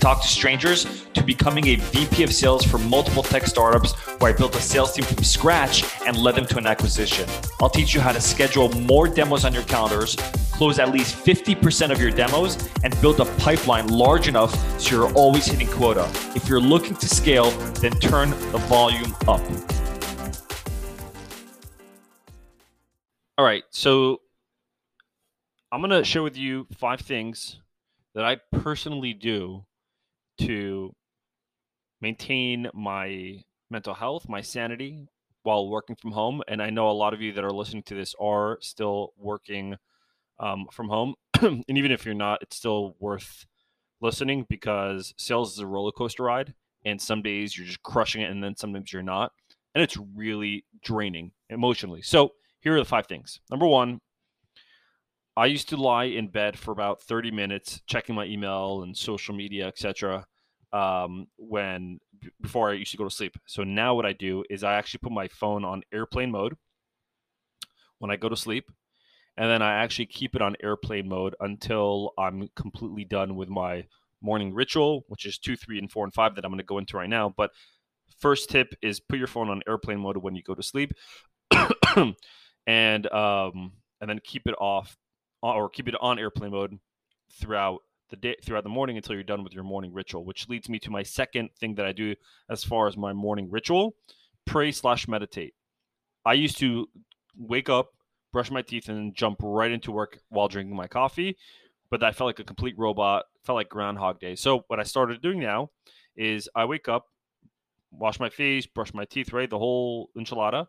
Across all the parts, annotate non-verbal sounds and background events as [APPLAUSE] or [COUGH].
talk to strangers to becoming a VP of sales for multiple tech startups where I built a sales team from scratch and led them to an acquisition. I'll teach you how to schedule more demos on your calendars, close at least 50% of your demos, and build a pipeline large enough so you're always hitting quota. If you're looking to scale, then turn the volume up. All right, so I'm going to share with you five things that I personally do to maintain my mental health, my sanity while working from home. And I know a lot of you that are listening to this are still working um, from home. [CLEARS THROAT] and even if you're not, it's still worth listening because sales is a roller coaster ride. And some days you're just crushing it, and then sometimes you're not. And it's really draining emotionally. So here are the five things. Number one, I used to lie in bed for about 30 minutes checking my email and social media, etc. Um, when before I used to go to sleep. So now what I do is I actually put my phone on airplane mode when I go to sleep, and then I actually keep it on airplane mode until I'm completely done with my morning ritual, which is two, three, and four, and five that I'm going to go into right now. But first tip is put your phone on airplane mode when you go to sleep, [COUGHS] and um, and then keep it off or keep it on airplane mode throughout the day throughout the morning until you're done with your morning ritual which leads me to my second thing that i do as far as my morning ritual pray slash meditate i used to wake up brush my teeth and jump right into work while drinking my coffee but i felt like a complete robot felt like groundhog day so what i started doing now is i wake up wash my face brush my teeth right the whole enchilada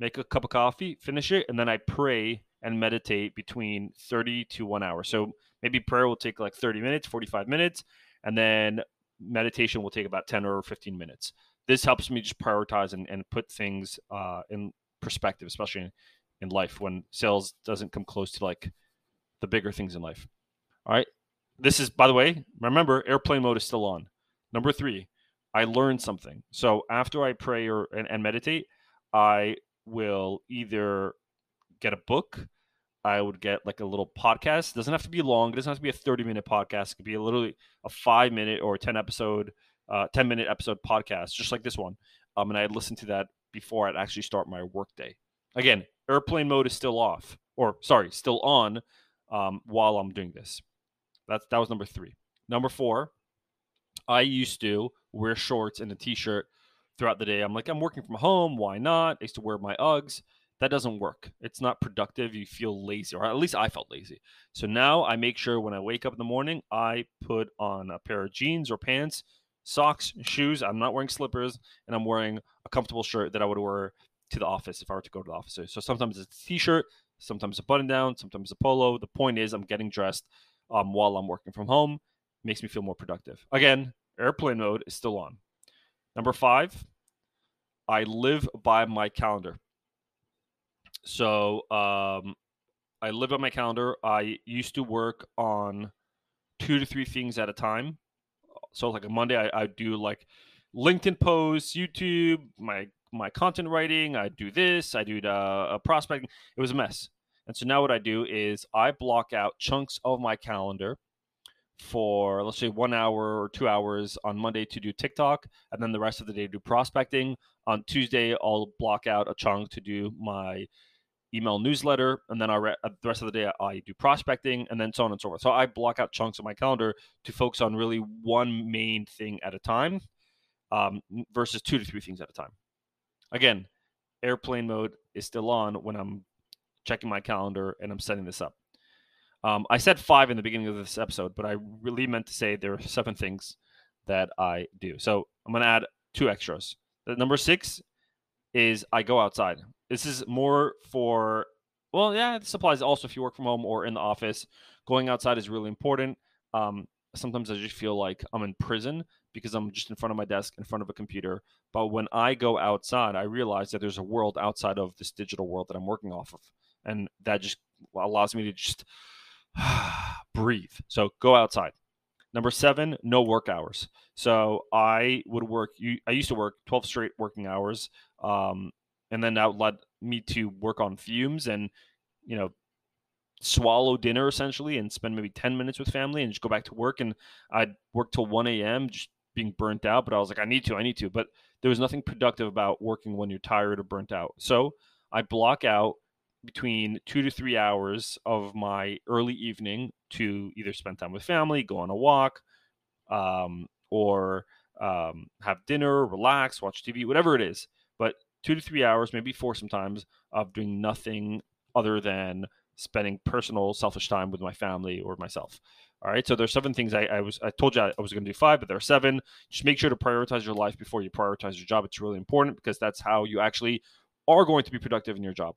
make a cup of coffee finish it and then i pray and meditate between 30 to one hour. So maybe prayer will take like 30 minutes, 45 minutes, and then meditation will take about 10 or 15 minutes. This helps me just prioritize and, and put things uh, in perspective, especially in, in life when sales doesn't come close to like the bigger things in life. All right. This is, by the way, remember airplane mode is still on. Number three, I learn something. So after I pray or and, and meditate, I will either get a book. I would get like a little podcast. It doesn't have to be long. It doesn't have to be a 30 minute podcast. It could be a literally a five minute or 10 episode, uh, 10 minute episode podcast, just like this one. Um, and I'd listen to that before I'd actually start my workday. Again, airplane mode is still off, or sorry, still on um, while I'm doing this. That's that was number three. Number four, I used to wear shorts and a t-shirt throughout the day. I'm like, I'm working from home. Why not? I used to wear my Uggs that doesn't work. It's not productive. You feel lazy, or at least I felt lazy. So now I make sure when I wake up in the morning, I put on a pair of jeans or pants, socks, shoes. I'm not wearing slippers, and I'm wearing a comfortable shirt that I would wear to the office if I were to go to the office. So sometimes it's a t-shirt, sometimes a button down, sometimes a polo. The point is, I'm getting dressed um, while I'm working from home. Makes me feel more productive. Again, airplane mode is still on. Number five, I live by my calendar. So um, I live on my calendar. I used to work on two to three things at a time. So like a Monday, I, I do like LinkedIn posts, YouTube, my my content writing. I do this. I do the uh, prospecting. It was a mess. And so now what I do is I block out chunks of my calendar for let's say one hour or two hours on Monday to do TikTok, and then the rest of the day to do prospecting. On Tuesday, I'll block out a chunk to do my email newsletter, and then I re- uh, the rest of the day I do prospecting, and then so on and so forth. So I block out chunks of my calendar to focus on really one main thing at a time, um, versus two to three things at a time. Again, airplane mode is still on when I'm checking my calendar and I'm setting this up. Um, I said five in the beginning of this episode, but I really meant to say there are seven things that I do. So I'm going to add two extras. The number six is I go outside. This is more for, well, yeah, this applies also if you work from home or in the office. Going outside is really important. Um, sometimes I just feel like I'm in prison because I'm just in front of my desk, in front of a computer. But when I go outside, I realize that there's a world outside of this digital world that I'm working off of. And that just allows me to just [SIGHS] breathe. So go outside. Number seven, no work hours. So I would work. I used to work 12 straight working hours, um, and then that led me to work on fumes and you know swallow dinner essentially and spend maybe 10 minutes with family and just go back to work and i'd work till 1 a.m just being burnt out but i was like i need to i need to but there was nothing productive about working when you're tired or burnt out so i block out between two to three hours of my early evening to either spend time with family go on a walk um, or um, have dinner relax watch tv whatever it is. But two to three hours maybe four sometimes of doing nothing other than spending personal selfish time with my family or myself. All right? So there's seven things i, I was i told you i, I was going to do five but there are seven. Just make sure to prioritize your life before you prioritize your job. It's really important because that's how you actually are going to be productive in your job